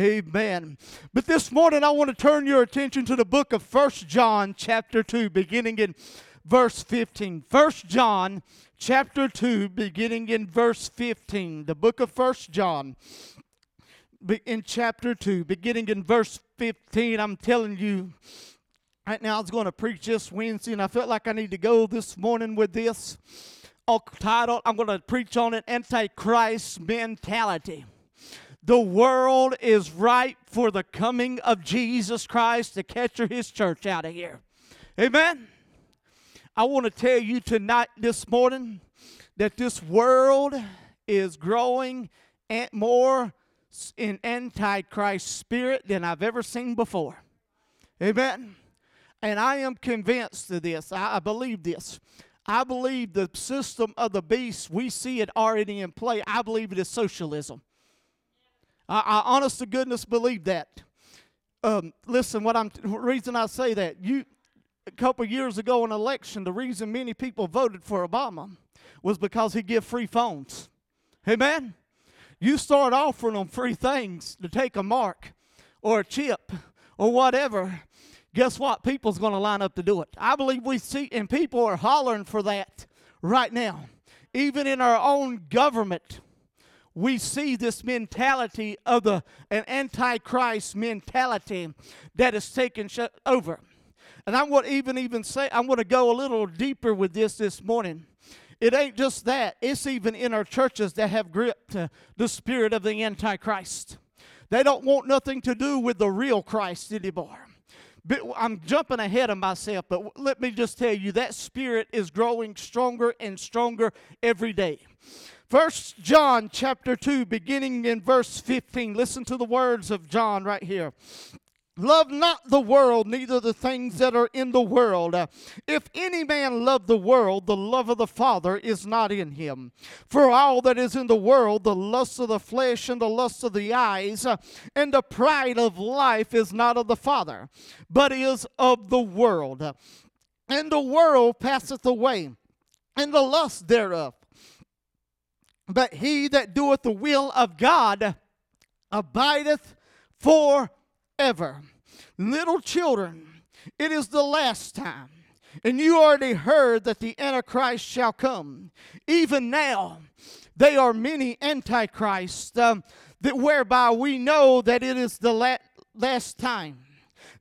Amen. But this morning I want to turn your attention to the book of First John chapter 2 beginning in verse 15. First John chapter 2 beginning in verse 15. The book of First John in chapter 2 beginning in verse 15. I'm telling you right now I was going to preach this Wednesday and I felt like I need to go this morning with this title. I'm going to preach on it Antichrist mentality. The world is ripe for the coming of Jesus Christ to capture his church out of here. Amen. I want to tell you tonight, this morning, that this world is growing more in antichrist spirit than I've ever seen before. Amen. And I am convinced of this. I, I believe this. I believe the system of the beast, we see it already in play. I believe it is socialism. I, I honest to goodness believe that. Um, listen, what I'm reason I say that you a couple years ago in election, the reason many people voted for Obama was because he give free phones. Amen. You start offering them free things to take a mark or a chip or whatever. Guess what? People's going to line up to do it. I believe we see, and people are hollering for that right now. Even in our own government, we see this mentality of the an antichrist mentality that is taken over. And I want even even say I want to go a little deeper with this this morning. It ain't just that; it's even in our churches that have gripped uh, the spirit of the antichrist. They don't want nothing to do with the real Christ anymore. But I'm jumping ahead of myself, but let me just tell you that spirit is growing stronger and stronger every day. First John chapter 2 beginning in verse 15. Listen to the words of John right here. Love not the world, neither the things that are in the world. If any man love the world, the love of the Father is not in him. For all that is in the world, the lust of the flesh and the lust of the eyes, and the pride of life is not of the Father, but is of the world. And the world passeth away, and the lust thereof but he that doeth the will of God abideth forever. Little children, it is the last time. And you already heard that the Antichrist shall come. Even now, they are many antichrists, um, that whereby we know that it is the la- last time.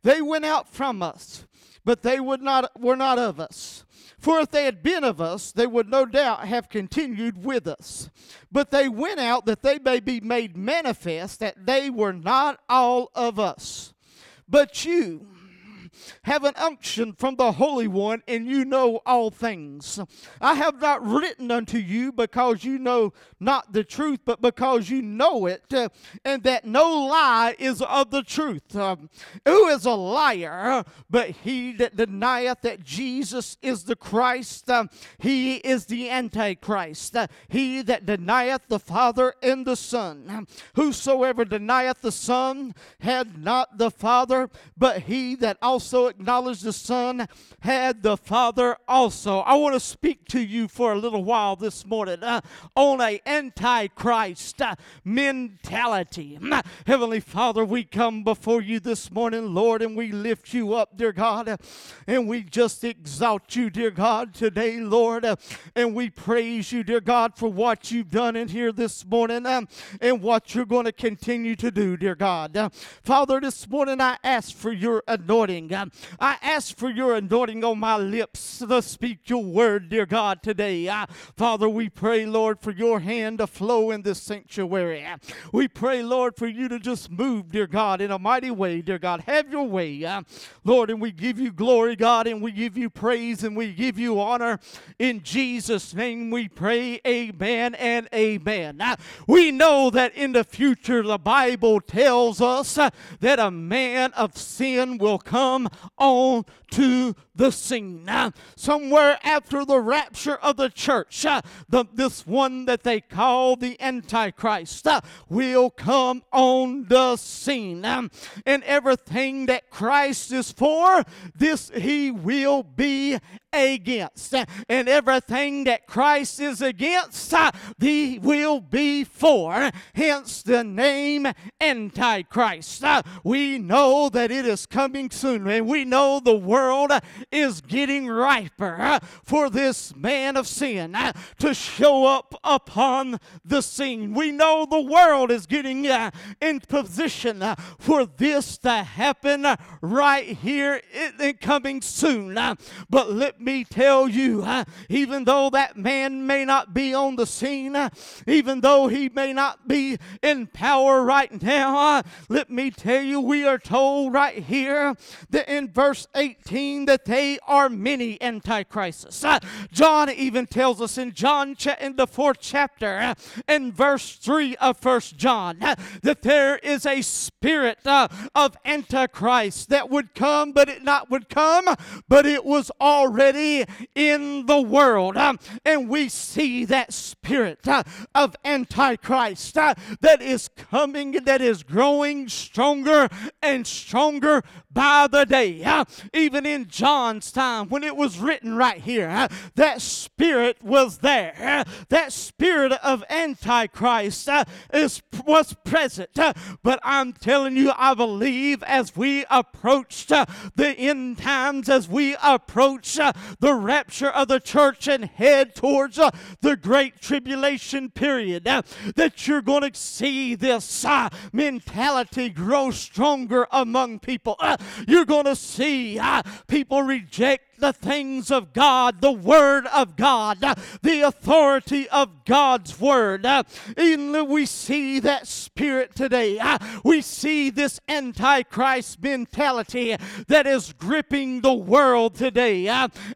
They went out from us, but they would not were not of us. For if they had been of us, they would no doubt have continued with us. But they went out that they may be made manifest that they were not all of us. But you, have an unction from the Holy One, and you know all things. I have not written unto you because you know not the truth, but because you know it, uh, and that no lie is of the truth. Um, who is a liar but he that denieth that Jesus is the Christ? Um, he is the Antichrist. Uh, he that denieth the Father and the Son. Um, whosoever denieth the Son had not the Father, but he that also acknowledged the Son had the Father also. I want to speak to you for a little while this morning uh, on a antichrist uh, mentality. Heavenly Father, we come before you this morning, Lord, and we lift you up, dear God, and we just exalt you, dear God, today, Lord, and we praise you, dear God, for what you've done in here this morning um, and what you're going to continue to do, dear God. Father, this morning I ask for your anointing. I ask for your anointing on my lips to speak your word, dear God, today. Uh, Father, we pray, Lord, for your hand to flow in this sanctuary. We pray, Lord, for you to just move, dear God, in a mighty way, dear God. Have your way, uh, Lord, and we give you glory, God, and we give you praise and we give you honor. In Jesus' name we pray, amen and amen. Uh, we know that in the future the Bible tells us uh, that a man of sin will come on to the scene. Uh, somewhere after the rapture of the church, uh, the, this one that they call the Antichrist uh, will come on the scene. Um, and everything that Christ is for, this he will be against. And everything that Christ is against, uh, he will be for. Hence the name Antichrist. Uh, we know that it is coming soon, and we know the world is getting riper uh, for this man of sin to show up upon the scene. We know the world is getting in position for this to happen right here, it, coming soon. But let me tell you, uh, even though that man may not be on the scene, uh, even though he may not be in power right now, uh, let me tell you, we are told right here that in verse 18 that they are many antichrists. Uh, John even tells us in John cha- in the fourth chapter, uh, in verse 3 of First John, uh, that there is a spirit of antichrist that would come, but it not would come, but it was already already in the world. Um, and we see that spirit uh, of Antichrist uh, that is coming, that is growing stronger and stronger by the day. Uh, even in John's time, when it was written right here, uh, that spirit was there. Uh, that spirit of Antichrist is, was present. but I'm telling you, I believe as we approach the end times, as we approach the rapture of the church and head towards the great tribulation period, that you're going to see this mentality grow stronger among people. Uh, you're going to see uh, people reject the things of God, the Word of God, the authority of God's Word. Even we see that spirit today. We see this antichrist mentality that is gripping the world today.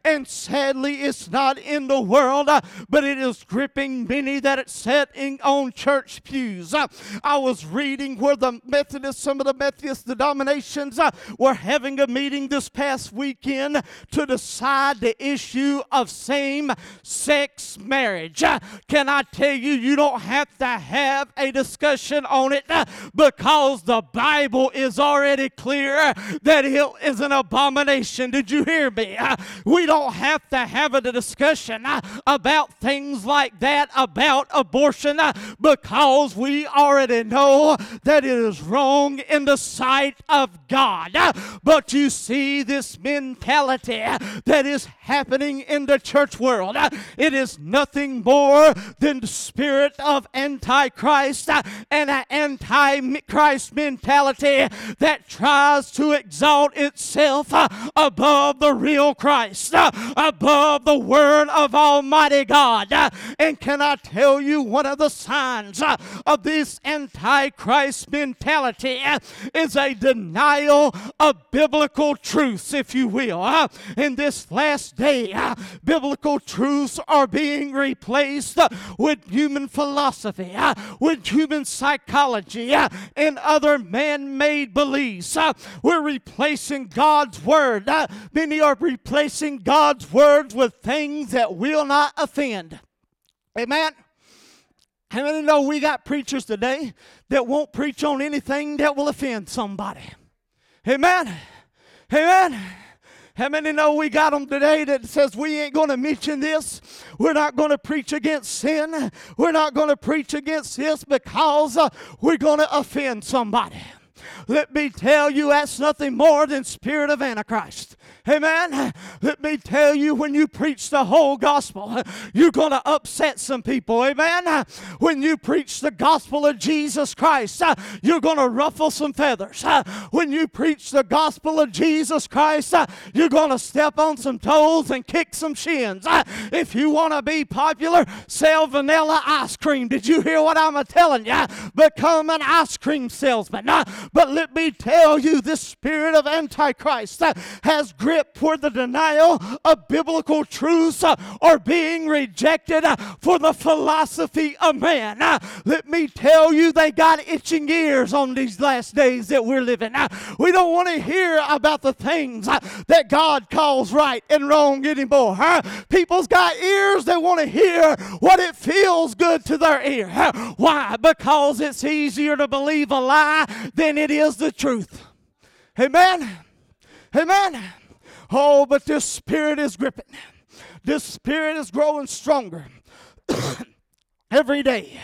And sadly, it's not in the world, but it is gripping many that it's sitting on church pews. I was reading where the Methodists, some of the Methodist denominations, were having a meeting this past weekend to decide the issue of same sex marriage. Uh, can I tell you, you don't have to have a discussion on it uh, because the Bible is already clear uh, that it is an abomination. Did you hear me? We don't have to have a discussion about things like that, about abortion, because we already know that it is wrong in the sight of God. But you see this mentality that is happening in the church world. It is nothing more than the spirit of Antichrist and an Antichrist mentality that tries to exalt itself above the real Christ, above the Word of Almighty God. And can I tell you one of the signs of this Antichrist mentality is a denial of biblical truths, if you will. This last day, uh, biblical truths are being replaced uh, with human philosophy, uh, with human psychology, uh, and other man made beliefs. Uh, we're replacing God's word. Uh, many are replacing God's words with things that will not offend. Amen. How many know we got preachers today that won't preach on anything that will offend somebody? Amen. Amen. How many know we got them today that says we ain't going to mention this? We're not going to preach against sin. We're not going to preach against this because uh, we're going to offend somebody. Let me tell you, that's nothing more than spirit of Antichrist. Amen. Let me tell you, when you preach the whole gospel, you're going to upset some people. Amen. When you preach the gospel of Jesus Christ, you're going to ruffle some feathers. When you preach the gospel of Jesus Christ, you're going to step on some toes and kick some shins. If you want to be popular, sell vanilla ice cream. Did you hear what I'm telling you? Become an ice cream salesman. But let me tell you, this spirit of Antichrist has gripped grip where the denial of biblical truths uh, are being rejected uh, for the philosophy of man. Uh, let me tell you, they got itching ears on these last days that we're living. We don't want to hear about the things that God calls right and wrong anymore. People's got ears that want to hear what it feels good to their ear. Why? Because it's easier to believe a lie than it is the truth. Amen. Amen. Oh, but this spirit is gripping. This spirit is growing stronger every day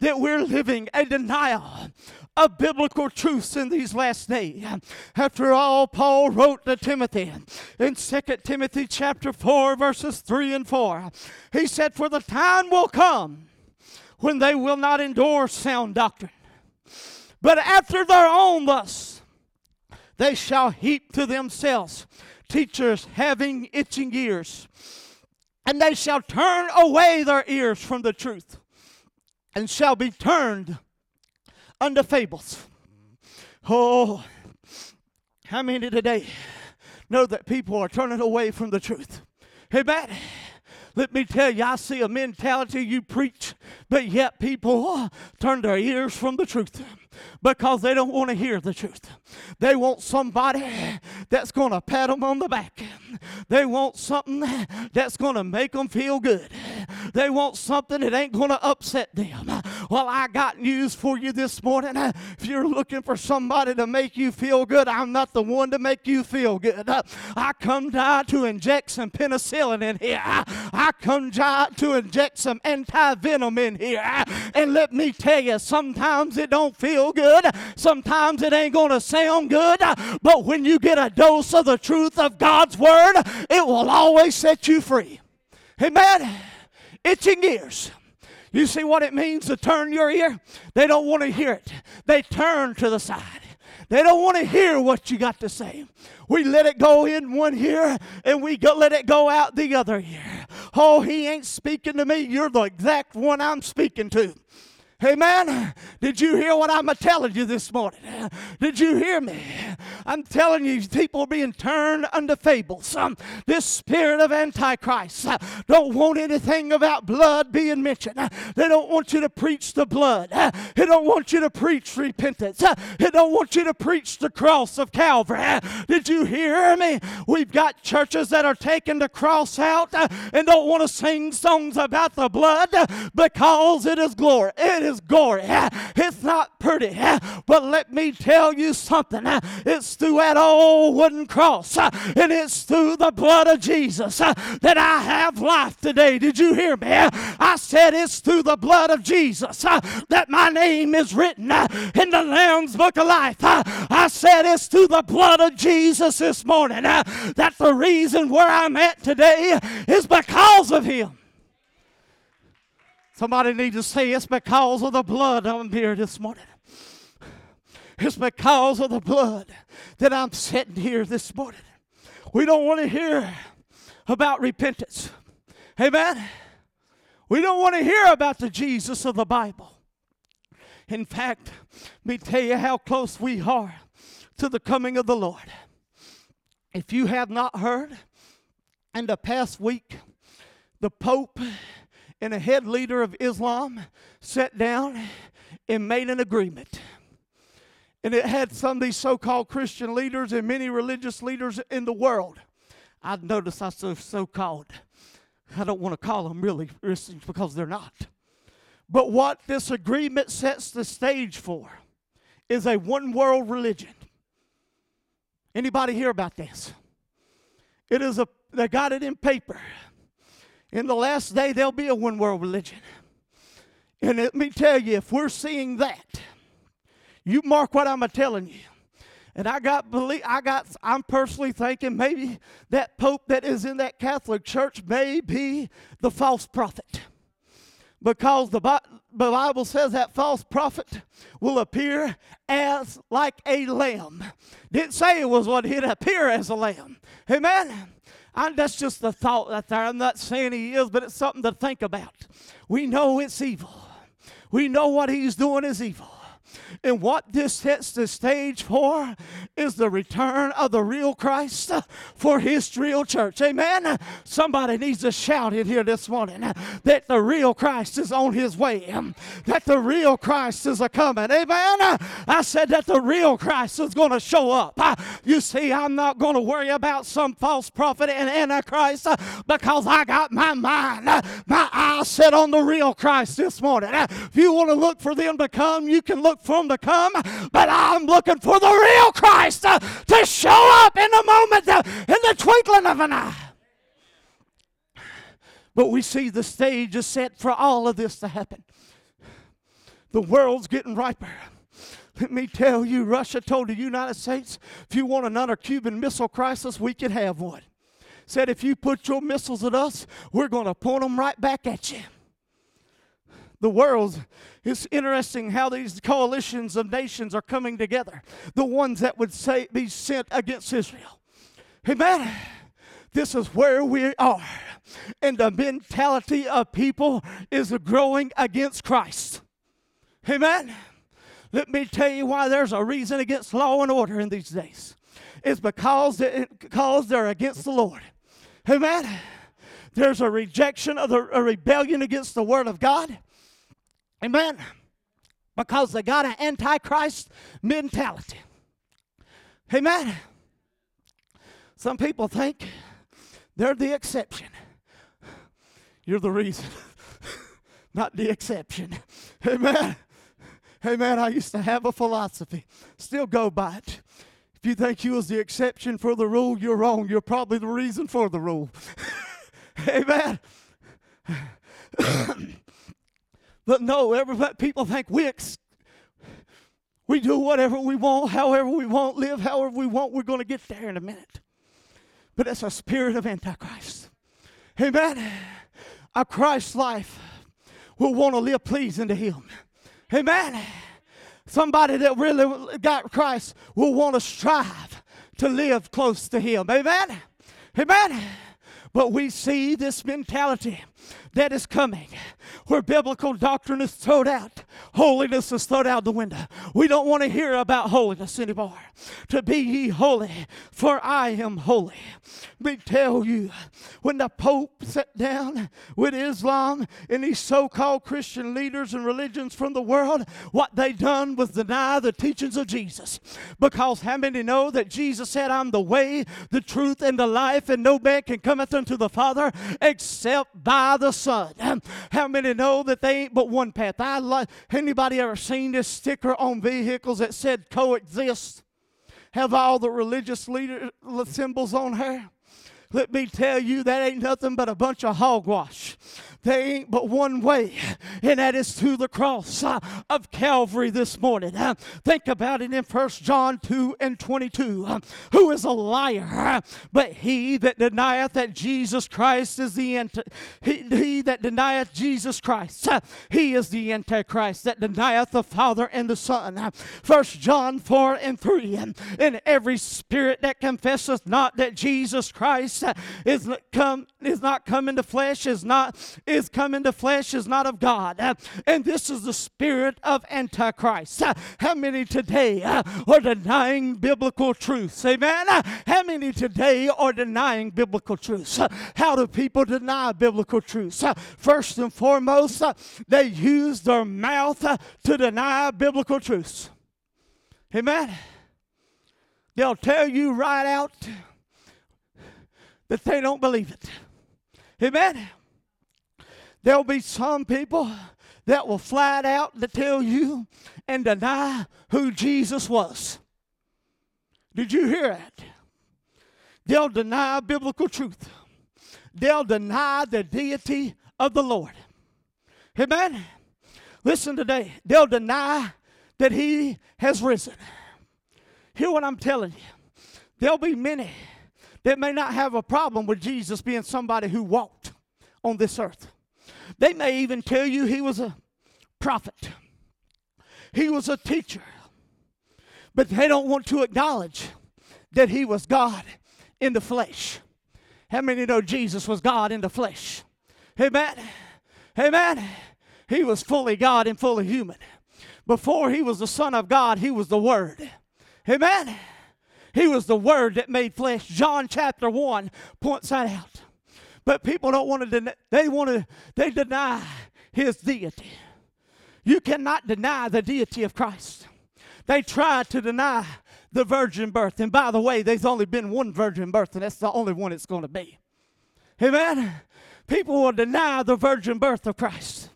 that we're living a denial of biblical truths in these last days. After all, Paul wrote to Timothy in 2 Timothy chapter 4, verses 3 and 4. He said, For the time will come when they will not endure sound doctrine, but after their own lusts they shall heap to themselves teachers having itching ears, and they shall turn away their ears from the truth, and shall be turned unto fables. Oh, how many today know that people are turning away from the truth? Amen. Let me tell you, I see a mentality you preach, but yet people uh, turn their ears from the truth because they don't want to hear the truth. They want somebody that's going to pat them on the back. They want something that's going to make them feel good. They want something that ain't going to upset them. Well, I got news for you this morning. If you're looking for somebody to make you feel good, I'm not the one to make you feel good. I come down to inject some penicillin in here. I come down to inject some anti venom in here. And let me tell you, sometimes it don't feel good. Sometimes it ain't going to sound good. But when you get a dose of the truth of God's word, it will always set you free. Amen. Itching ears. You see what it means to turn your ear? They don't want to hear it. They turn to the side. They don't want to hear what you got to say. We let it go in one ear and we go, let it go out the other ear. Oh, he ain't speaking to me. You're the exact one I'm speaking to. Amen. Did you hear what I'm telling you this morning? Did you hear me? I'm telling you, people are being turned unto fables. Um, this spirit of Antichrist uh, don't want anything about blood being mentioned. Uh, they don't want you to preach the blood. Uh, they don't want you to preach repentance. They don't want you to preach the cross of Calvary. Did you hear me? We've got churches that are taking the cross out and don't want to sing songs about the blood because it is glory. It is is gory. Eh? It's not pretty. Eh? But let me tell you something. Eh? It's through that old wooden cross and it's through the blood of Jesus that I have life today. Did you hear me? I said it's through the blood of Jesus that my name is written in the Lamb's Book of Life. I said it's through the blood of Jesus this morning that the reason where I'm at today is because of Him. Somebody needs to say it's because of the blood I'm here this morning. It's because of the blood that I'm sitting here this morning. We don't want to hear about repentance. Amen. We don't want to hear about the Jesus of the Bible. In fact, let me tell you how close we are to the coming of the Lord. If you have not heard, in the past week, the Pope and a head leader of Islam sat down and made an agreement. And it had some of these so called Christian leaders and many religious leaders in the world. I notice I say so called. I don't want to call them really Christians because they're not. But what this agreement sets the stage for is a one world religion. Anybody hear about this? It is a they got it in paper. In the last day, there'll be a one world religion. And let me tell you, if we're seeing that, you mark what I'm telling you. And I got believe I got I'm personally thinking maybe that pope that is in that Catholic church may be the false prophet. Because the, Bible says that false prophet will appear as like a lamb. Didn't say it was what he'd appear as a lamb. Amen. I, that's just the thought that there. I'm not saying he is, but it's something to think about. We know it's evil. We know what he's doing is evil. And what this sets the stage for is the return of the real Christ for his real church. Amen. Somebody needs to shout in here this morning that the real Christ is on his way, that the real Christ is a coming. Amen. I said that the real Christ is going to show up. You see, I'm not going to worry about some false prophet and antichrist because I got my mind, my eyes set on the real Christ this morning. If you want to look for them to come, you can look for them to come, but I'm looking for the real Christ uh, to show up in a moment, uh, in the twinkling of an eye. But we see the stage is set for all of this to happen. The world's getting riper. Let me tell you, Russia told the United States, if you want another Cuban Missile Crisis, we can have one. Said, if you put your missiles at us, we're going to point them right back at you. The world, it's interesting how these coalitions of nations are coming together. The ones that would say be sent against Israel. Amen. This is where we are. And the mentality of people is growing against Christ. Amen. Let me tell you why there's a reason against law and order in these days. It's because, because they're against the Lord. Amen. There's a rejection of the a rebellion against the Word of God. Amen. Because they got an antichrist mentality. Amen. Some people think they're the exception. You're the reason, not the exception. Amen. Amen. I used to have a philosophy, still go by it. If you think you was the exception for the rule, you're wrong. You're probably the reason for the rule. Amen. But no, everybody, people think we we do whatever we want, however we want, live however we want. We're going to get there in a minute. But that's a spirit of Antichrist. Amen. A Christ life will want to live pleasing to Him. Amen. Somebody that really got Christ will want to strive to live close to Him. Amen. Amen. But we see this mentality that is coming where biblical doctrine is thrown out, holiness is thrown out the window. We don't want to hear about holiness anymore. To be ye holy, for I am holy. We tell you, when the Pope sat down with Islam and these so called Christian leaders and religions from the world, what they done was deny the teachings of Jesus. Because how many know that Jesus said, I'm the way, the truth, and the life, and no man can cometh unto the Father except by the Son? How many know that they ain't but one path. I like anybody ever seen this sticker on vehicles that said coexist? Have all the religious leader symbols on here? Let me tell you, that ain't nothing but a bunch of hogwash. There ain't but one way, and that is through the cross uh, of Calvary this morning. Uh, think about it in 1 John 2 and 22. Uh, who is a liar? But he that denieth that Jesus Christ is the anti- he, he that denieth Jesus Christ, he is the Antichrist that denieth the Father and the Son. 1 John 4 and 3. And every spirit that confesseth not that Jesus Christ is come is not come into flesh is not is come into flesh is not of God. Uh, and this is the spirit of Antichrist. Uh, how many today uh, are denying biblical truths? Amen. How many today are denying biblical truths? How do people deny biblical truths? First and foremost, they use their mouth to deny biblical truths. Amen. They'll tell you right out that they don't believe it. Amen. There'll be some people that will flat out to tell you and deny who Jesus was. Did you hear that? They'll deny biblical truth. They'll deny the deity of the Lord. Amen. Listen today. They'll deny that he has risen. Hear what I'm telling you. There'll be many that may not have a problem with Jesus being somebody who walked on this earth. They may even tell you he was a prophet, he was a teacher, but they don't want to acknowledge that he was God in the flesh. How many know Jesus was God in the flesh? Amen. Amen. He was fully God and fully human. Before he was the Son of God, he was the Word. Amen. He was the Word that made flesh. John chapter 1 points that out. But people don't want to deny, they want to, they deny his deity. You cannot deny the deity of Christ. They try to deny the virgin birth. And by the way, there's only been one virgin birth, and that's the only one it's going to be. Amen. People will deny the virgin birth of Christ.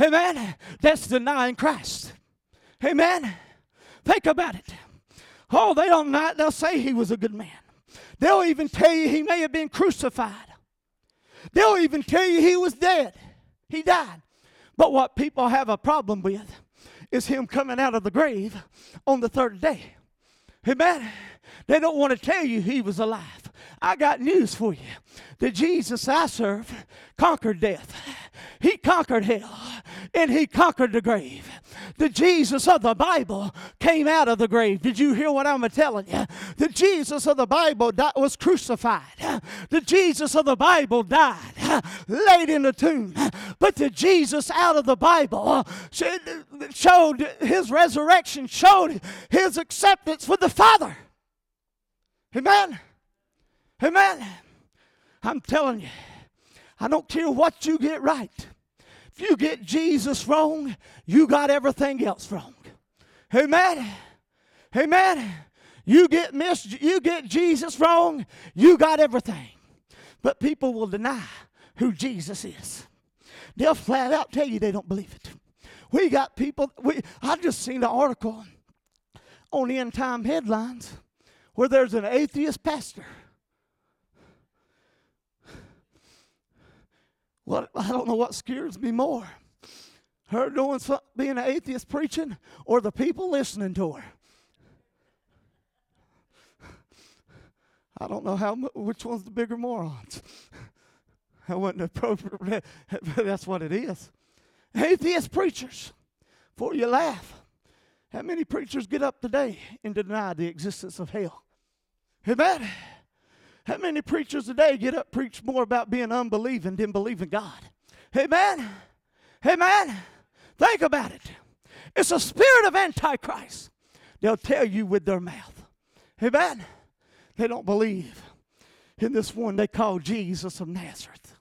Amen. That's denying Christ. Amen. Think about it. Oh, they don't not, they'll say he was a good man. They'll even tell you he may have been crucified. They'll even tell you he was dead. He died. But what people have a problem with is him coming out of the grave on the third day. Amen. They don't want to tell you he was alive. I got news for you. The Jesus I serve conquered death. He conquered hell and he conquered the grave. The Jesus of the Bible came out of the grave. Did you hear what I'm telling you? The Jesus of the Bible was crucified. The Jesus of the Bible died, laid in the tomb. But the Jesus out of the Bible uh, showed his resurrection, showed his acceptance with the Father. Amen. Amen. I'm telling you, I don't care what you get right. If you get Jesus wrong, you got everything else wrong. Amen. Amen. You get miss, you get Jesus wrong, you got everything. But people will deny who Jesus is. They'll flat out tell you they don't believe it. We got people. We I just seen an article on the end time headlines where there's an atheist pastor. What I don't know what scares me more. Her doing some, being an atheist preaching or the people listening to her. I don't know how which one's the bigger morons. I wasn't appropriate, but that's what it is. Atheist preachers, for you laugh. How many preachers get up today and deny the existence of hell? Amen. How many preachers today get up preach more about being unbelieving than believing God? Amen. Amen. Think about it. It's a spirit of Antichrist. They'll tell you with their mouth. Amen. They don't believe in this one they call Jesus of Nazareth.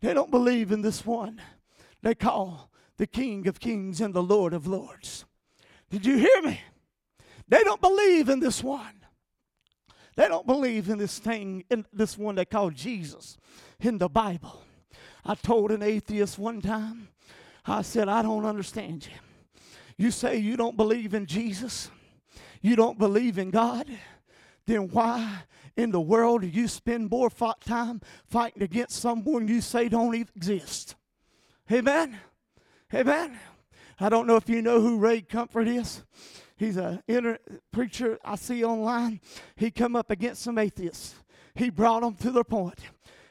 They don't believe in this one they call the King of Kings and the Lord of Lords. Did you hear me? They don't believe in this one. They don't believe in this thing, in this one they call Jesus in the Bible. I told an atheist one time, I said, I don't understand you. You say you don't believe in Jesus, you don't believe in God, then why in the world do you spend more time fighting against someone you say don't even exist? Amen? Amen? I don't know if you know who Ray Comfort is. He's a preacher I see online. He come up against some atheists. He brought them to their point.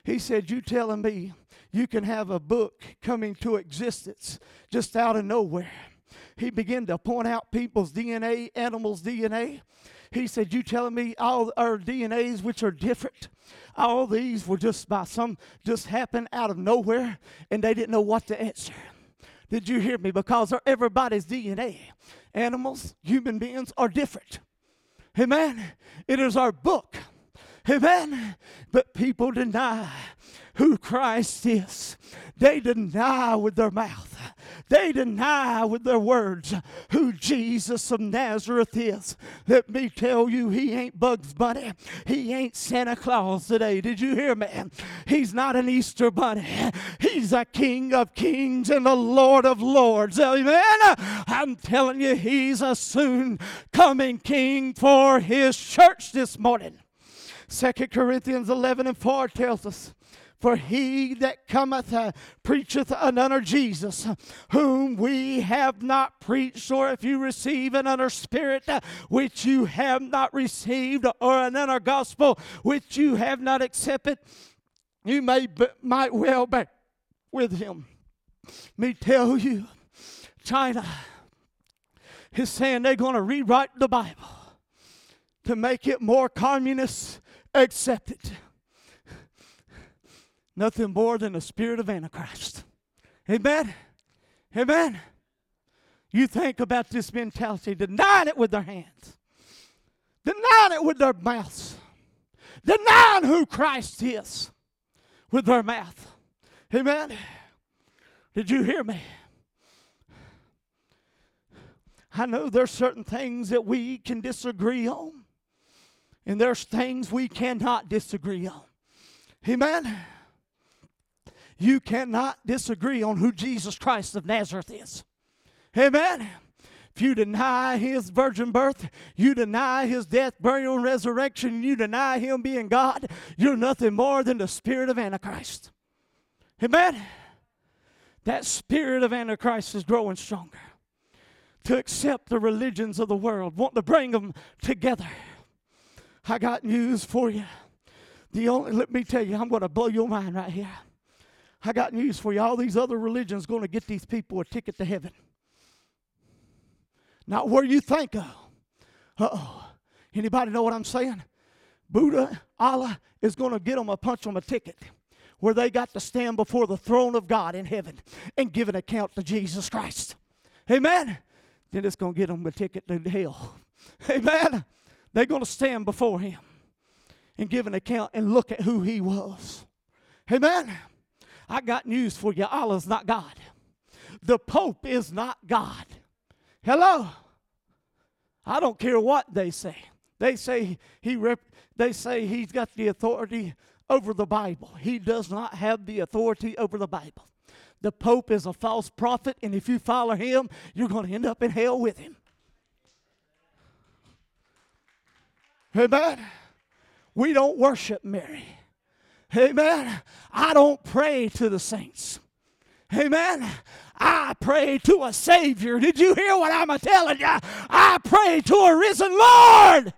He said, "You telling me you can have a book coming to existence just out of nowhere?" He began to point out people's DNA, animals' DNA. He said, "You telling me all our DNAs, which are different, all these were just by some just happened out of nowhere, and they didn't know what to answer." Did you hear me? Because everybody's DNA animals, human beings are different. Amen. It is our book. Amen. But people deny who Christ is. They deny with their mouth. They deny with their words who Jesus of Nazareth is. Let me tell you, he ain't Bugs Bunny. He ain't Santa Claus today. Did you hear me? He's not an Easter bunny. He's a King of kings and the Lord of lords. Amen. I'm telling you, he's a soon coming king for his church this morning. Second Corinthians 11 and 4 tells us for he that cometh uh, preacheth another Jesus, whom we have not preached, or if you receive another spirit uh, which you have not received, or another gospel which you have not accepted, you may might well be with him. Me tell you, China is saying they're going to rewrite the Bible to make it more communist accepted nothing more than the spirit of Antichrist. Amen. Amen. You think about this mentality, denying it with their hands, denying it with their mouths, denying who Christ is with their mouth. Amen. Did you hear me? I know there's certain things that we can disagree on, and there's things we cannot disagree on. Amen. You cannot disagree on who Jesus Christ of Nazareth is. Amen. If you deny his virgin birth, you deny his death, burial, and resurrection, you deny him being God, you're nothing more than the spirit of Antichrist. Amen. That spirit of Antichrist is growing stronger to accept the religions of the world, want to bring them together. I got news for you. The only let me tell you, I'm going to blow your mind right here. I got news for you. All these other religions going to get these people a ticket to heaven. Not where you think of. Uh-oh. Anybody know what I'm saying? Buddha, Allah is going to get them a punch them a ticket where they got to stand before the throne of God in heaven and give an account to Jesus Christ. Amen then it's going to get them a ticket to hell. Amen. They're going to stand before him and give an account and look at who he was. Amen. I got news for you. Allah's not God. The Pope is not God. Hello. I don't care what they say. They say he rep, they say he's got the authority over the Bible. He does not have the authority over the Bible. The Pope is a false prophet, and if you follow him, you're going to end up in hell with him. Amen. We don't worship Mary. Amen. I don't pray to the saints. Amen. I pray to a Savior. Did you hear what I'm telling you? I pray to a risen Lord.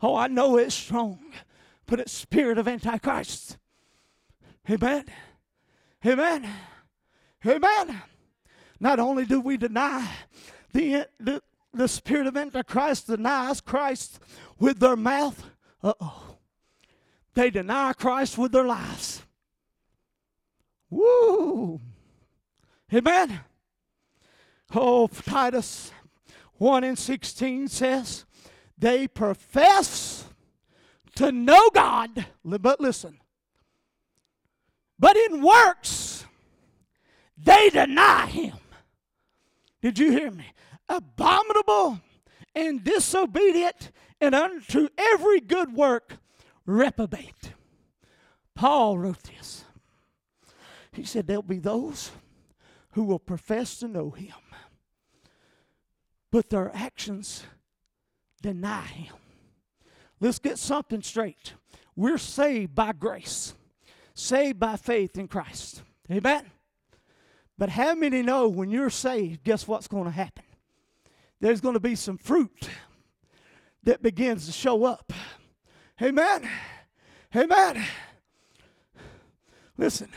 Oh, I know it's strong, but it's spirit of Antichrist. Amen. Amen. Amen. Not only do we deny the, the, the spirit of Antichrist denies Christ with their mouth. Uh oh. They deny Christ with their lives. Woo! Amen. Oh, Titus 1 and 16 says, they profess to know God, but listen, but in works, they deny him. Did you hear me? Abominable and disobedient, and unto every good work reprobate. Paul wrote this. He said, There'll be those who will profess to know him, but their actions deny him. Let's get something straight. We're saved by grace saved by faith in Christ. Amen? But how many know when you're saved, guess what's going to happen? There's going to be some fruit that begins to show up. Amen? Amen? Listen,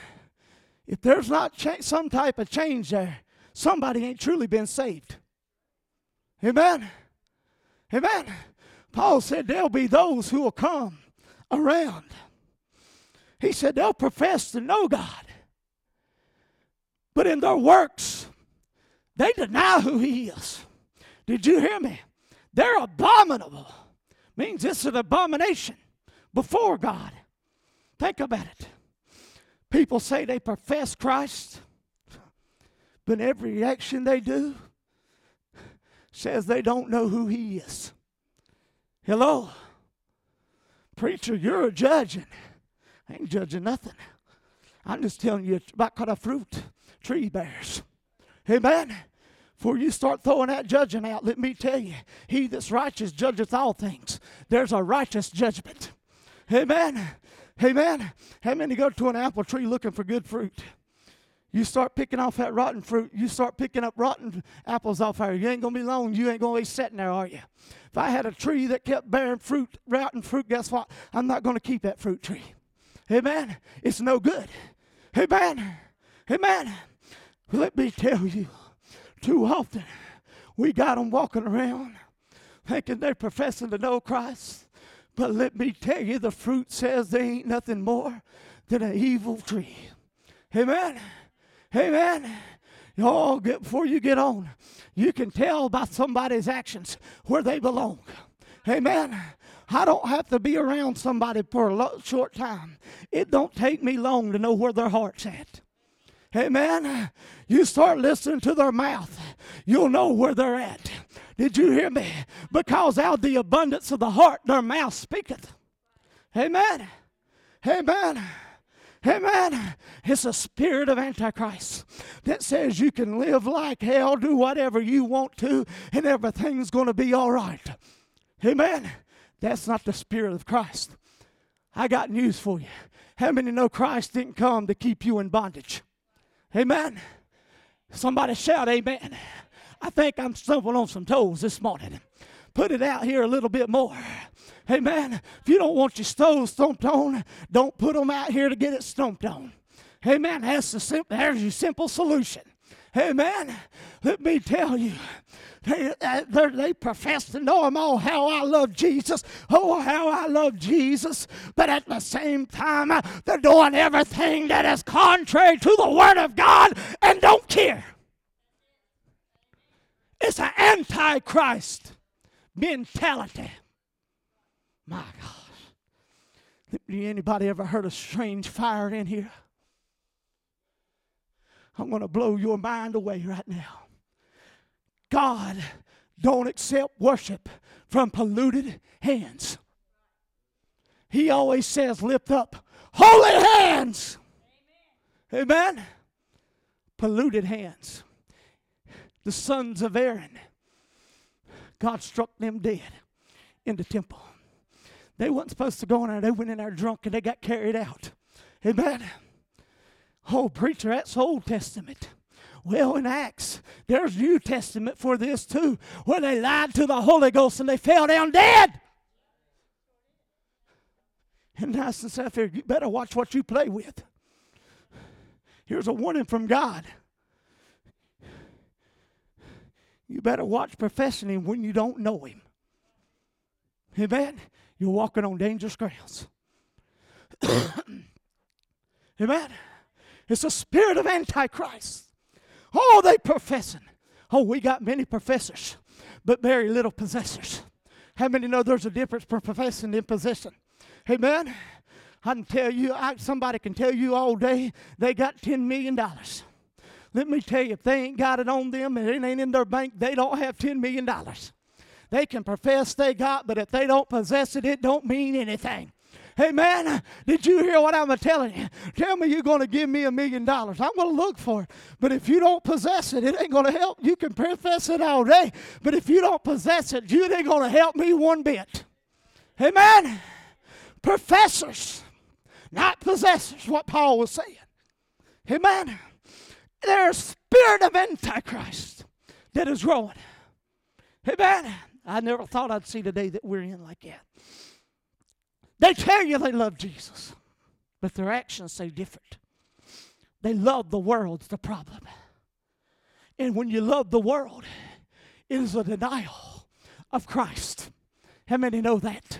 if there's not cha- some type of change there, somebody ain't truly been saved. Amen? Amen? Paul said there'll be those who will come around he said they'll profess to know God, but in their works, they deny who He is. Did you hear me? They're abominable. Means it's an abomination before God. Think about it. People say they profess Christ, but every action they do says they don't know who He is. Hello? Preacher, you're a judging. I ain't judging nothing. I'm just telling you about kind of fruit tree bears. Amen. Before you start throwing that judging out, let me tell you, he that's righteous judgeth all things. There's a righteous judgment. Amen. Amen. How many go to an apple tree looking for good fruit? You start picking off that rotten fruit, you start picking up rotten apples off there. You ain't gonna be long, you ain't gonna be sitting there, are you? If I had a tree that kept bearing fruit, rotten fruit, guess what? I'm not gonna keep that fruit tree. Amen. It's no good. Amen. Amen. Let me tell you, too often we got them walking around thinking they're professing to know Christ. But let me tell you, the fruit says they ain't nothing more than an evil tree. Amen. Amen. Oh, get, before you get on, you can tell by somebody's actions where they belong. Amen. I don't have to be around somebody for a short time. It don't take me long to know where their heart's at. Amen. You start listening to their mouth, you'll know where they're at. Did you hear me? Because out of the abundance of the heart, their mouth speaketh. Amen. Amen. Amen. It's a spirit of Antichrist that says you can live like hell, do whatever you want to, and everything's going to be all right. Amen. That's not the spirit of Christ. I got news for you. How many know Christ didn't come to keep you in bondage? Amen. Somebody shout, Amen. I think I'm stumbling on some toes this morning. Put it out here a little bit more. Amen. If you don't want your toes stomped on, don't put them out here to get it stomped on. Amen. That's the simple, there's your simple solution. Amen. Let me tell you, they, uh, they profess to know him. Oh, how I love Jesus. Oh, how I love Jesus. But at the same time, uh, they're doing everything that is contrary to the Word of God and don't care. It's an antichrist mentality. My gosh. Anybody ever heard of strange fire in here? I'm going to blow your mind away right now. God don't accept worship from polluted hands. He always says, lift up holy hands. Amen. Amen. Polluted hands. The sons of Aaron, God struck them dead in the temple. They weren't supposed to go in there. They went in there drunk and they got carried out. Amen. Oh, preacher, that's Old Testament. Well, in Acts, there's New Testament for this too, where they lied to the Holy Ghost and they fell down dead. And I said, here, you better watch what you play with. Here's a warning from God. You better watch professing Him when you don't know Him. Amen. You're walking on dangerous grounds. Amen. It's a spirit of Antichrist. Oh, they professing. Oh, we got many professors, but very little possessors. How many know there's a difference for professing and possessing? Amen. I can tell you, I, somebody can tell you all day they got $10 million. Let me tell you, if they ain't got it on them and it ain't in their bank, they don't have $10 million. They can profess they got, but if they don't possess it, it don't mean anything. Amen. Did you hear what I'm telling you? Tell me you're going to give me a million dollars. I'm going to look for it. But if you don't possess it, it ain't going to help. You can profess it all day. But if you don't possess it, you ain't going to help me one bit. Amen. Professors, not possessors, what Paul was saying. Amen. There's a spirit of Antichrist that is growing. Amen. I never thought I'd see the day that we're in like that. They tell you they love Jesus, but their actions say different. They love the world's the problem. And when you love the world, it is a denial of Christ. How many know that?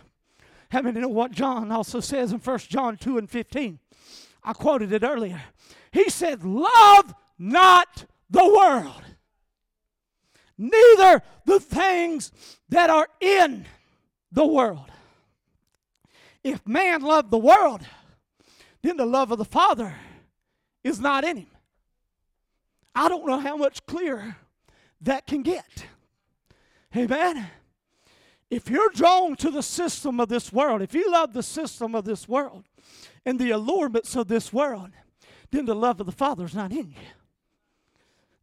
How many know what John also says in 1 John 2 and 15? I quoted it earlier. He said, Love not the world, neither the things that are in the world. If man loved the world, then the love of the Father is not in him. I don't know how much clearer that can get. Amen. If you're drawn to the system of this world, if you love the system of this world and the allurements of this world, then the love of the Father is not in you.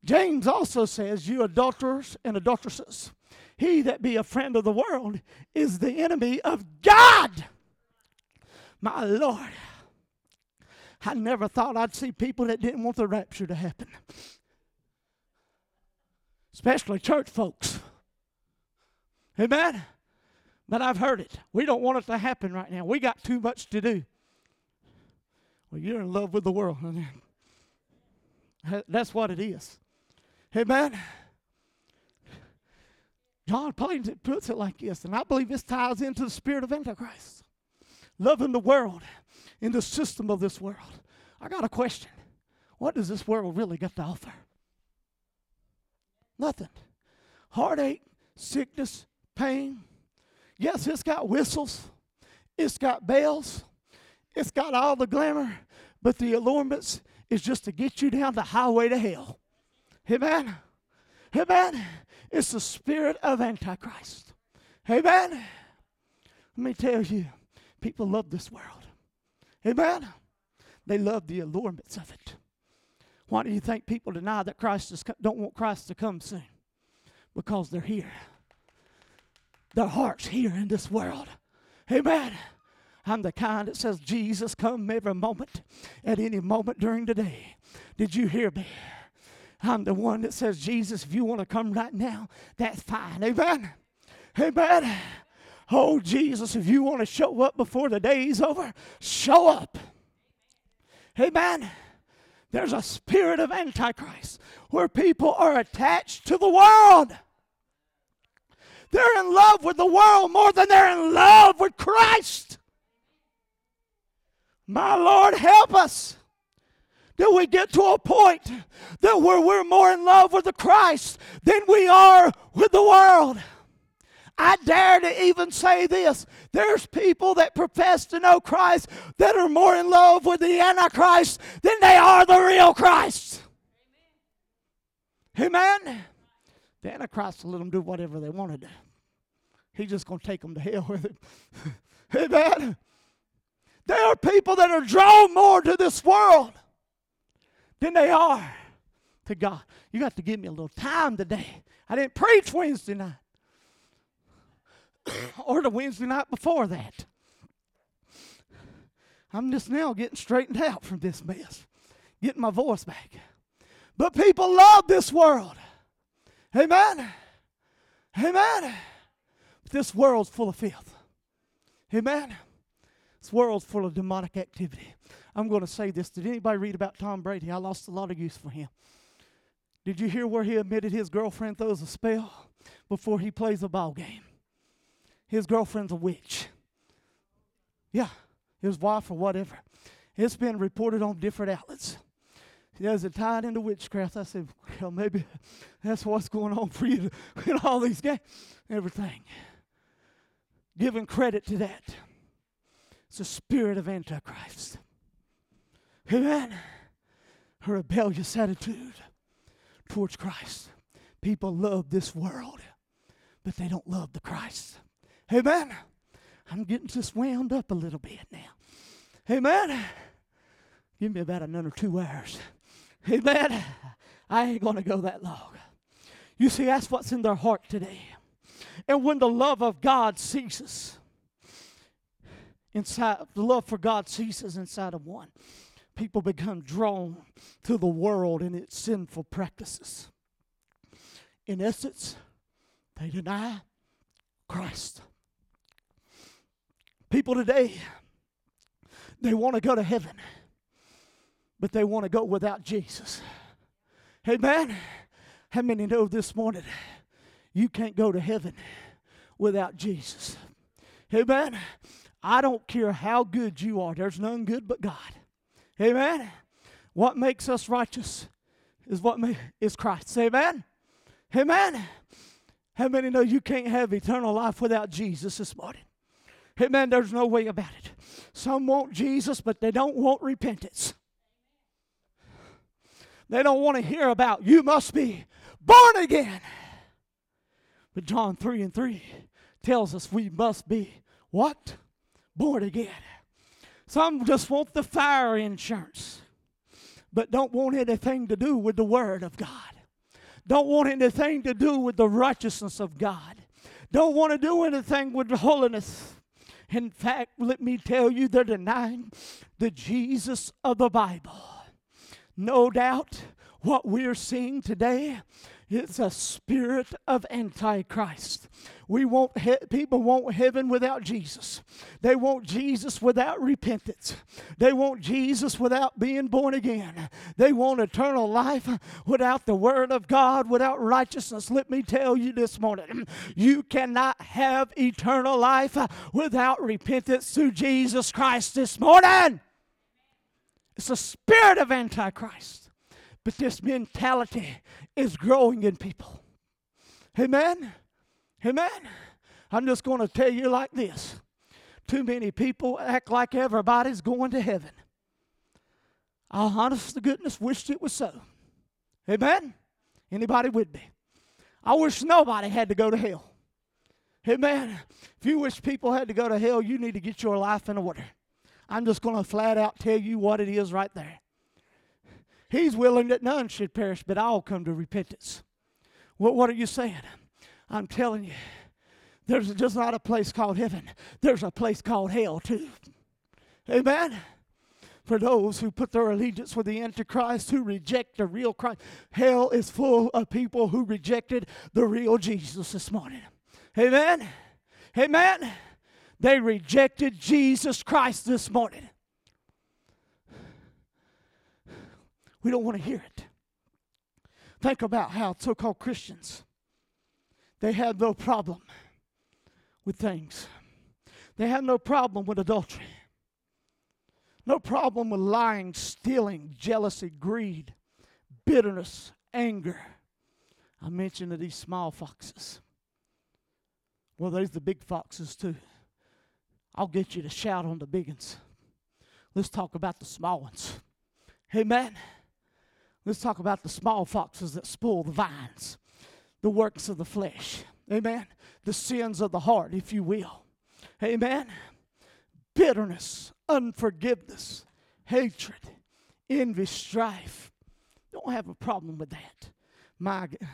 James also says, You adulterers and adulteresses, he that be a friend of the world is the enemy of God. My Lord, I never thought I'd see people that didn't want the rapture to happen, especially church folks. Amen. But I've heard it. We don't want it to happen right now. We got too much to do. Well, you're in love with the world. That's what it is. Amen. John plain puts it like this, and I believe this ties into the spirit of Antichrist loving the world in the system of this world. I got a question. what does this world really got to offer? Nothing. Heartache, sickness, pain. Yes, it's got whistles, it's got bells, it's got all the glamour, but the allurements is just to get you down the highway to hell. Amen. Amen. It's the spirit of Antichrist. Amen. Let me tell you, people love this world. Amen. They love the allurements of it. Why do you think people deny that Christ is, don't want Christ to come soon? Because they're here. Their heart's here in this world. Amen. I'm the kind that says, Jesus, come every moment, at any moment during the day. Did you hear me? I'm the one that says, Jesus, if you want to come right now, that's fine. Amen. Amen. Oh, Jesus, if you want to show up before the day's over, show up. Amen. There's a spirit of Antichrist where people are attached to the world. They're in love with the world more than they're in love with Christ. My Lord, help us. Do we get to a point that where we're more in love with the Christ than we are with the world? I dare to even say this. There's people that profess to know Christ that are more in love with the Antichrist than they are the real Christ. Amen. Amen. The Antichrist will let them do whatever they want to do. He's just going to take them to hell with it. Amen. There are people that are drawn more to this world than they are to God. You got to give me a little time today. I didn't preach Wednesday night or the Wednesday night before that. I'm just now getting straightened out from this mess, getting my voice back. But people love this world. Amen. Amen. This world's full of filth. Amen. This world's full of demonic activity. I'm going to say this. Did anybody read about Tom Brady? I lost a lot of use for him. Did you hear where he admitted his girlfriend throws a spell before he plays a ball game? His girlfriend's a witch. Yeah, his wife or whatever. It's been reported on different outlets. He has it tied into witchcraft. I said, well, maybe that's what's going on for you in all these games, everything. Giving credit to that. It's the spirit of Antichrist. Amen. A rebellious attitude towards Christ. People love this world, but they don't love the Christ. Amen. I'm getting just wound up a little bit now. Amen. Give me about another two hours. Amen. I ain't going to go that long. You see, that's what's in their heart today. And when the love of God ceases, inside the love for God ceases inside of one, people become drawn to the world and its sinful practices. In essence, they deny Christ. People today, they want to go to heaven, but they want to go without Jesus. Amen. How many know this morning you can't go to heaven without Jesus? Amen. I don't care how good you are, there's none good but God. Amen. What makes us righteous is what may, is Christ. Amen. Amen. How many know you can't have eternal life without Jesus this morning? Amen. There's no way about it. Some want Jesus, but they don't want repentance. They don't want to hear about you must be born again. But John 3 and 3 tells us we must be what? Born again. Some just want the fire insurance, but don't want anything to do with the Word of God. Don't want anything to do with the righteousness of God. Don't want to do anything with the holiness in fact, let me tell you, they're denying the Jesus of the Bible. No doubt what we're seeing today is a spirit of antichrist. We want he- people want heaven without Jesus. They want Jesus without repentance. They want Jesus without being born again. They want eternal life without the word of God, without righteousness. Let me tell you this morning, you cannot have eternal life without repentance through Jesus Christ this morning. It's a spirit of antichrist. But this mentality is growing in people. Amen? Amen? I'm just going to tell you like this. Too many people act like everybody's going to heaven. I honest to goodness wished it was so. Amen? Anybody with me? I wish nobody had to go to hell. Amen. If you wish people had to go to hell, you need to get your life in order. I'm just going to flat out tell you what it is right there. He's willing that none should perish, but all come to repentance. What, what are you saying? I'm telling you, there's just not a place called heaven, there's a place called hell, too. Amen for those who put their allegiance with the Antichrist, who reject the real Christ. Hell is full of people who rejected the real Jesus this morning. Amen. Amen. They rejected Jesus Christ this morning. We don't want to hear it. Think about how so called Christians, they have no problem with things. They have no problem with adultery. No problem with lying, stealing, jealousy, greed, bitterness, anger. I mentioned these small foxes. Well, there's the big foxes too. I'll get you to shout on the big ones. Let's talk about the small ones. Amen. Let's talk about the small foxes that spoil the vines, the works of the flesh. Amen. The sins of the heart, if you will. Amen. Bitterness, unforgiveness, hatred, envy, strife. Don't have a problem with that. My God.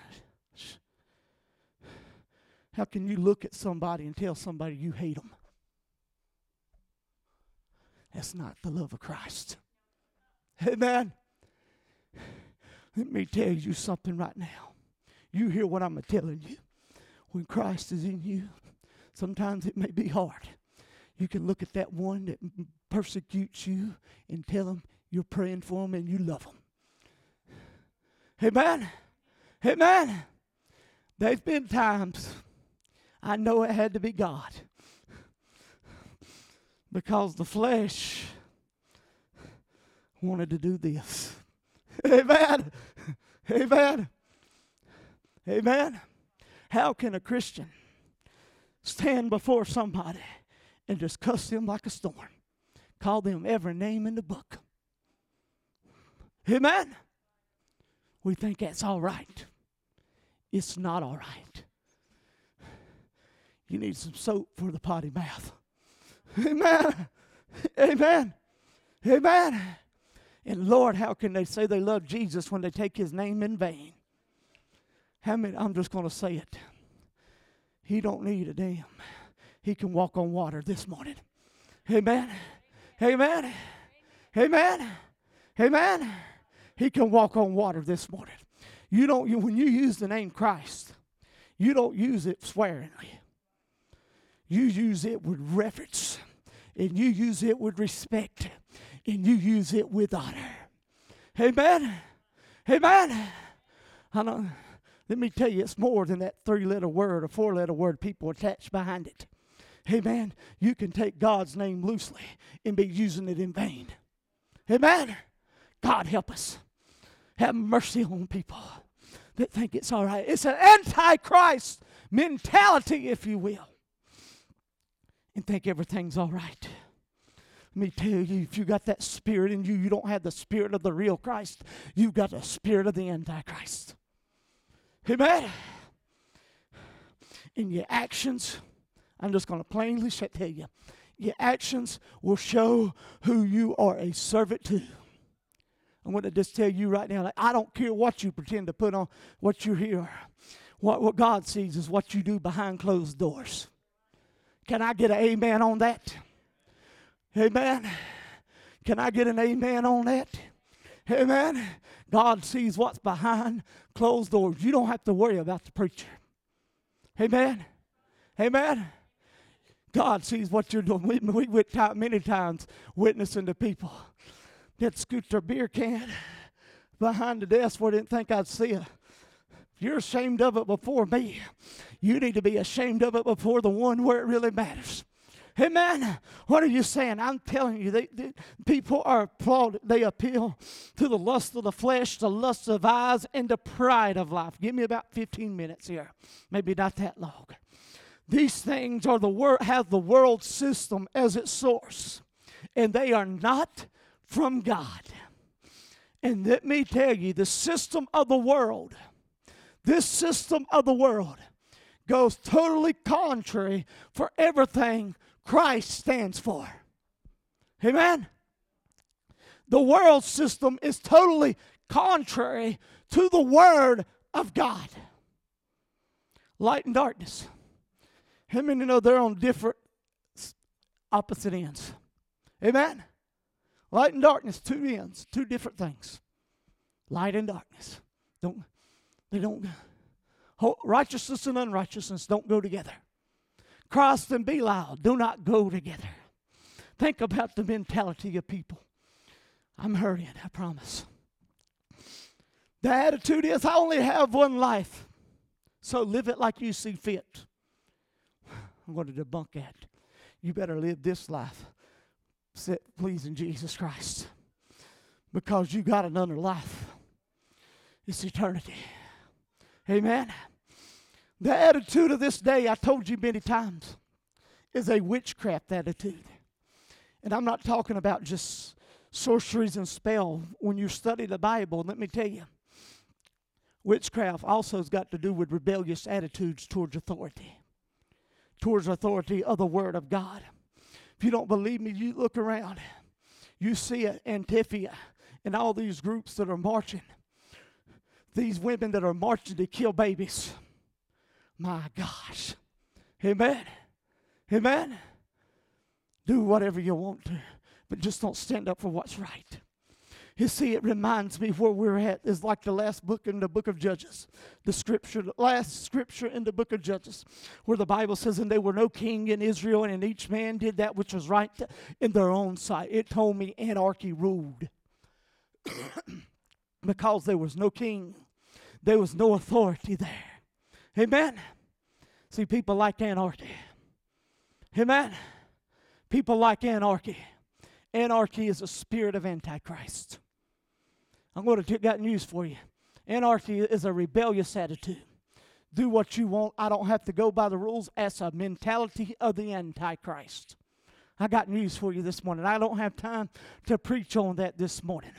How can you look at somebody and tell somebody you hate them? That's not the love of Christ. Amen. Let me tell you something right now. You hear what I'm telling you. When Christ is in you, sometimes it may be hard. You can look at that one that persecutes you and tell them you're praying for them and you love them. Amen. Amen. There's been times I know it had to be God. Because the flesh wanted to do this. Amen. Amen. Amen. How can a Christian stand before somebody and just cuss them like a storm? Call them every name in the book. Amen. We think that's all right. It's not all right. You need some soap for the potty mouth. Amen. Amen. Amen. And Lord, how can they say they love Jesus when they take his name in vain? How many I'm just going to say it. He don't need a damn. He can walk on water this morning. Amen. Amen. Amen. Amen. He can walk on water this morning. You don't you, when you use the name Christ, you don't use it swearingly. You use it with reverence, and you use it with respect, and you use it with honor. Amen. Amen. I know. Let me tell you, it's more than that three letter word or four letter word people attach behind it. Amen. You can take God's name loosely and be using it in vain. Amen. God help us. Have mercy on people that think it's all right. It's an antichrist mentality, if you will and think everything's all right. Me tell you, if you got that spirit in you, you don't have the spirit of the real Christ. You've got the spirit of the Antichrist. Amen. In your actions, I'm just going to plainly tell you, your actions will show who you are a servant to. I'm going to just tell you right now, like, I don't care what you pretend to put on, what you hear. What, what God sees is what you do behind closed doors. Can I get an amen on that? Amen. Can I get an amen on that? Amen. God sees what's behind closed doors. You don't have to worry about the preacher. Amen. Amen. God sees what you're doing. We, we went many times witnessing to people that scoot their beer can behind the desk where they didn't think I'd see it. You're ashamed of it before me. You need to be ashamed of it before the one where it really matters. Amen. What are you saying? I'm telling you, they, they, people are applauded. They appeal to the lust of the flesh, the lust of eyes, and the pride of life. Give me about 15 minutes here. Maybe not that long. These things are the wor- have the world system as its source, and they are not from God. And let me tell you, the system of the world, this system of the world, goes totally contrary for everything Christ stands for. Amen. The world system is totally contrary to the Word of God. Light and darkness. How many know they're on different opposite ends? Amen. Light and darkness, two ends, two different things. Light and darkness. Don't they don't righteousness and unrighteousness don't go together. Christ and Belial do not go together. Think about the mentality of people. I'm hurrying, I promise. The attitude is I only have one life, so live it like you see fit. I'm going to debunk that. You better live this life pleasing Jesus Christ because you got another life. It's eternity. Amen. The attitude of this day, I told you many times, is a witchcraft attitude. And I'm not talking about just sorceries and spell. When you study the Bible, let me tell you, witchcraft also has got to do with rebellious attitudes towards authority, towards authority of the Word of God. If you don't believe me, you look around. You see it, and all these groups that are marching. These women that are marching to kill babies. My gosh. Amen. Amen. Do whatever you want to, but just don't stand up for what's right. You see, it reminds me where we're at is like the last book in the book of Judges, the scripture, the last scripture in the book of Judges, where the Bible says, And there were no king in Israel, and each man did that which was right in their own sight. It told me anarchy ruled because there was no king, there was no authority there. Amen. See, people like anarchy. Amen. People like anarchy. Anarchy is a spirit of Antichrist. I'm going to get news for you. Anarchy is a rebellious attitude. Do what you want. I don't have to go by the rules. That's a mentality of the Antichrist. I got news for you this morning. I don't have time to preach on that this morning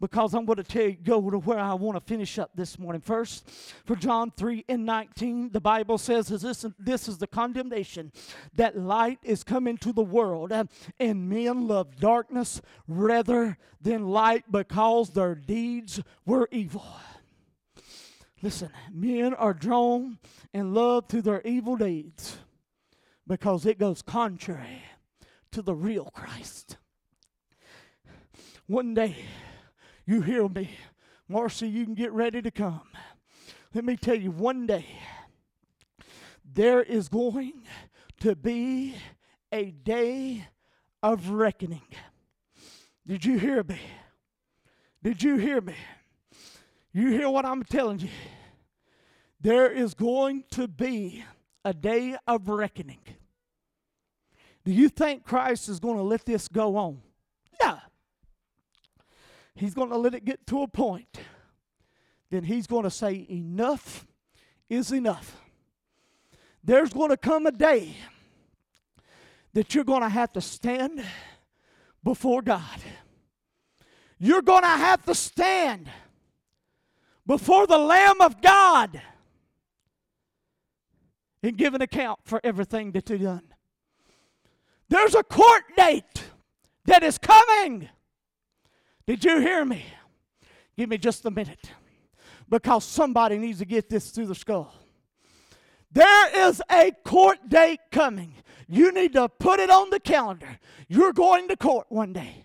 because I'm going to tell you, go to where I want to finish up this morning. First, for John 3 and 19, the Bible says, is this, this is the condemnation that light is come into the world, and men love darkness rather than light because their deeds were evil. Listen, men are drawn and loved to their evil deeds because it goes contrary to the real Christ. One day, you hear me. Marcy, you can get ready to come. Let me tell you, one day there is going to be a day of reckoning. Did you hear me? Did you hear me? You hear what I'm telling you? There is going to be a day of reckoning. Do you think Christ is going to let this go on? Yeah. He's going to let it get to a point. Then he's going to say, Enough is enough. There's going to come a day that you're going to have to stand before God. You're going to have to stand before the Lamb of God and give an account for everything that you've done. There's a court date that is coming. Did you hear me? Give me just a minute because somebody needs to get this through the skull. There is a court date coming. You need to put it on the calendar. You're going to court one day.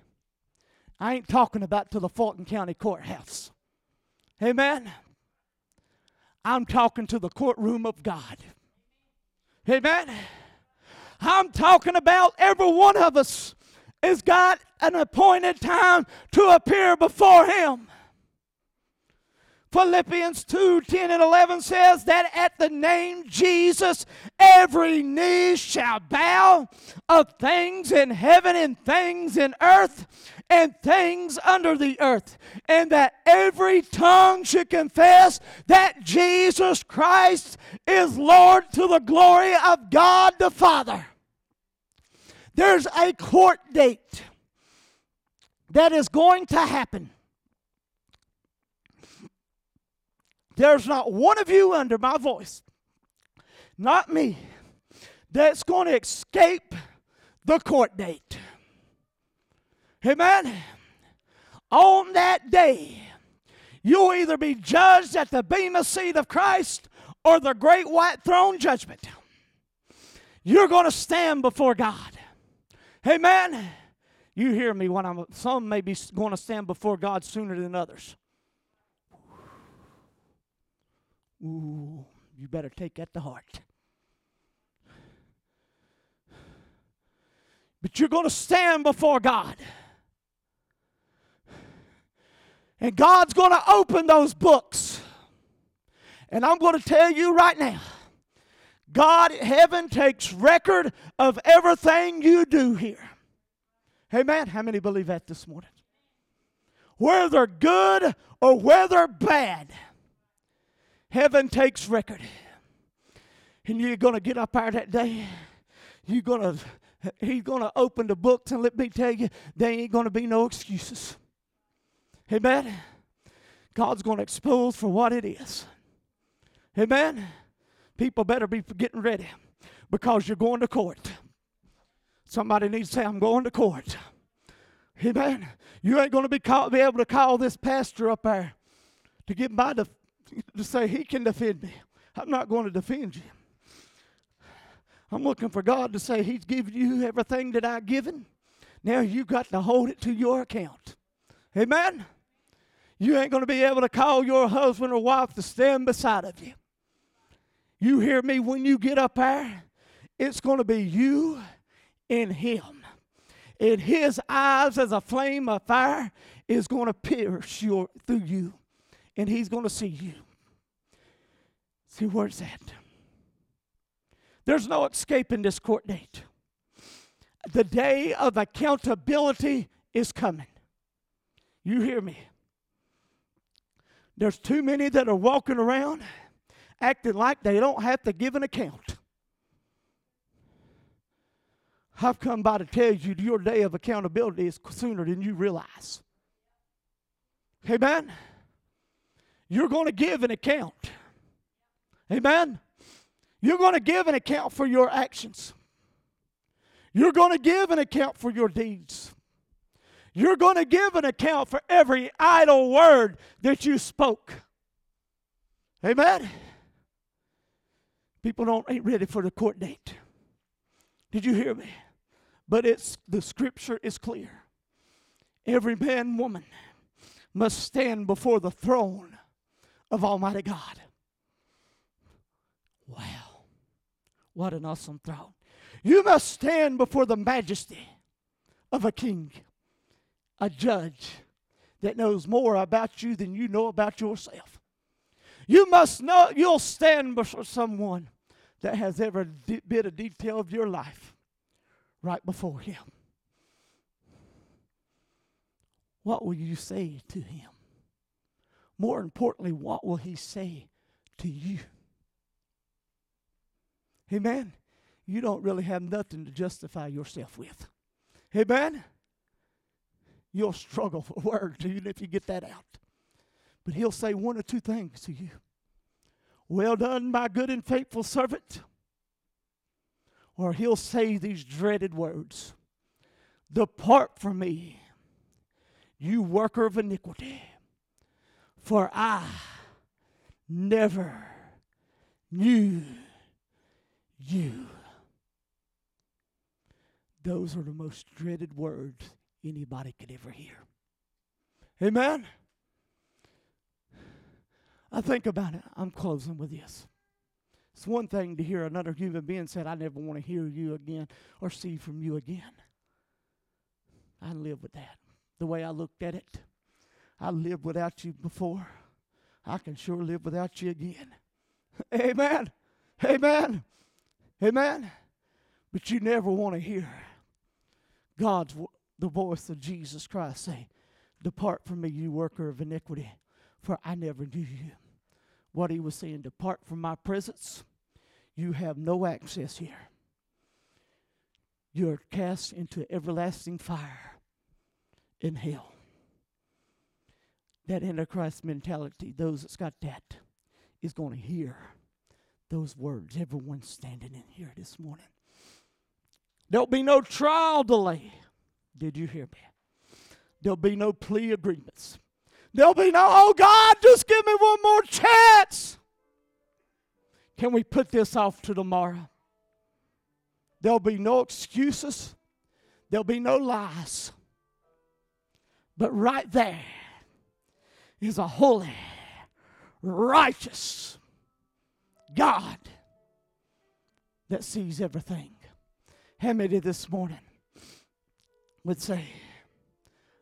I ain't talking about to the Fulton County Courthouse. Amen. I'm talking to the courtroom of God. Amen. I'm talking about every one of us has got an appointed time to appear before Him. Philippians 2 10 and 11 says that at the name Jesus, every knee shall bow of things in heaven and things in earth and things under the earth, and that every tongue should confess that Jesus Christ is Lord to the glory of God the Father. There's a court date that is going to happen. There's not one of you under my voice, not me, that's going to escape the court date. Amen. On that day, you'll either be judged at the bema seat of Christ or the great white throne judgment. You're going to stand before God. Amen. You hear me when I'm some may be going to stand before God sooner than others. Ooh, you better take that to heart. But you're going to stand before God. And God's going to open those books. And I'm going to tell you right now God, heaven takes record of everything you do here. Amen. How many believe that this morning? Whether good or whether bad, heaven takes record. And you're going to get up there that day. You're going to, he's going to open the books, and let me tell you, there ain't going to be no excuses. Amen. God's going to expose for what it is. Amen. People better be getting ready because you're going to court. Somebody needs to say, I'm going to court. Amen. You ain't going to be, call, be able to call this pastor up there to get my def- to say he can defend me. I'm not going to defend you. I'm looking for God to say He's given you everything that I've given. Now you got to hold it to your account. Amen. You ain't going to be able to call your husband or wife to stand beside of you. You hear me when you get up there? It's going to be you and him. And his eyes as a flame of fire is going to pierce your, through you. And he's going to see you. See, where it's at. There's no escaping this court date. The day of accountability is coming. You hear me? There's too many that are walking around acting like they don't have to give an account. I've come by to tell you your day of accountability is sooner than you realize. Amen? You're going to give an account. Amen? You're going to give an account for your actions. You're going to give an account for your deeds. You're going to give an account for every idle word that you spoke. Amen? People don't ain't ready for the court date. Did you hear me? But it's the scripture is clear. Every man, woman must stand before the throne of Almighty God. Wow. What an awesome throne. You must stand before the majesty of a king, a judge that knows more about you than you know about yourself. You must know you'll stand before someone that has every bit of detail of your life right before him. What will you say to him? More importantly, what will he say to you? Amen. You don't really have nothing to justify yourself with. Amen. You'll struggle for words even if you get that out. But he'll say one or two things to you. Well done, my good and faithful servant. Or he'll say these dreaded words Depart from me, you worker of iniquity, for I never knew you. Those are the most dreaded words anybody could ever hear. Amen? I think about it. I'm closing with this. It's one thing to hear another human being say, I never want to hear you again or see from you again. I live with that. The way I looked at it, I lived without you before. I can sure live without you again. Amen. Amen. Amen. But you never want to hear God's the voice of Jesus Christ say, Depart from me, you worker of iniquity, for I never knew you. What he was saying, Depart from my presence. You have no access here. You are cast into everlasting fire in hell. That Antichrist mentality, those that's got that, is going to hear those words. Everyone standing in here this morning. There'll be no trial delay. Did you hear me? There'll be no plea agreements. There'll be no, oh God, just give me one more chance. Can we put this off to tomorrow? There'll be no excuses. There'll be no lies. But right there is a holy, righteous God that sees everything. How many this morning would say,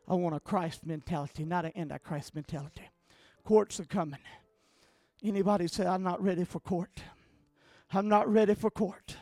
I want a Christ mentality, not an antichrist mentality? Courts are coming. Anybody say, I'm not ready for court? I'm not ready for court.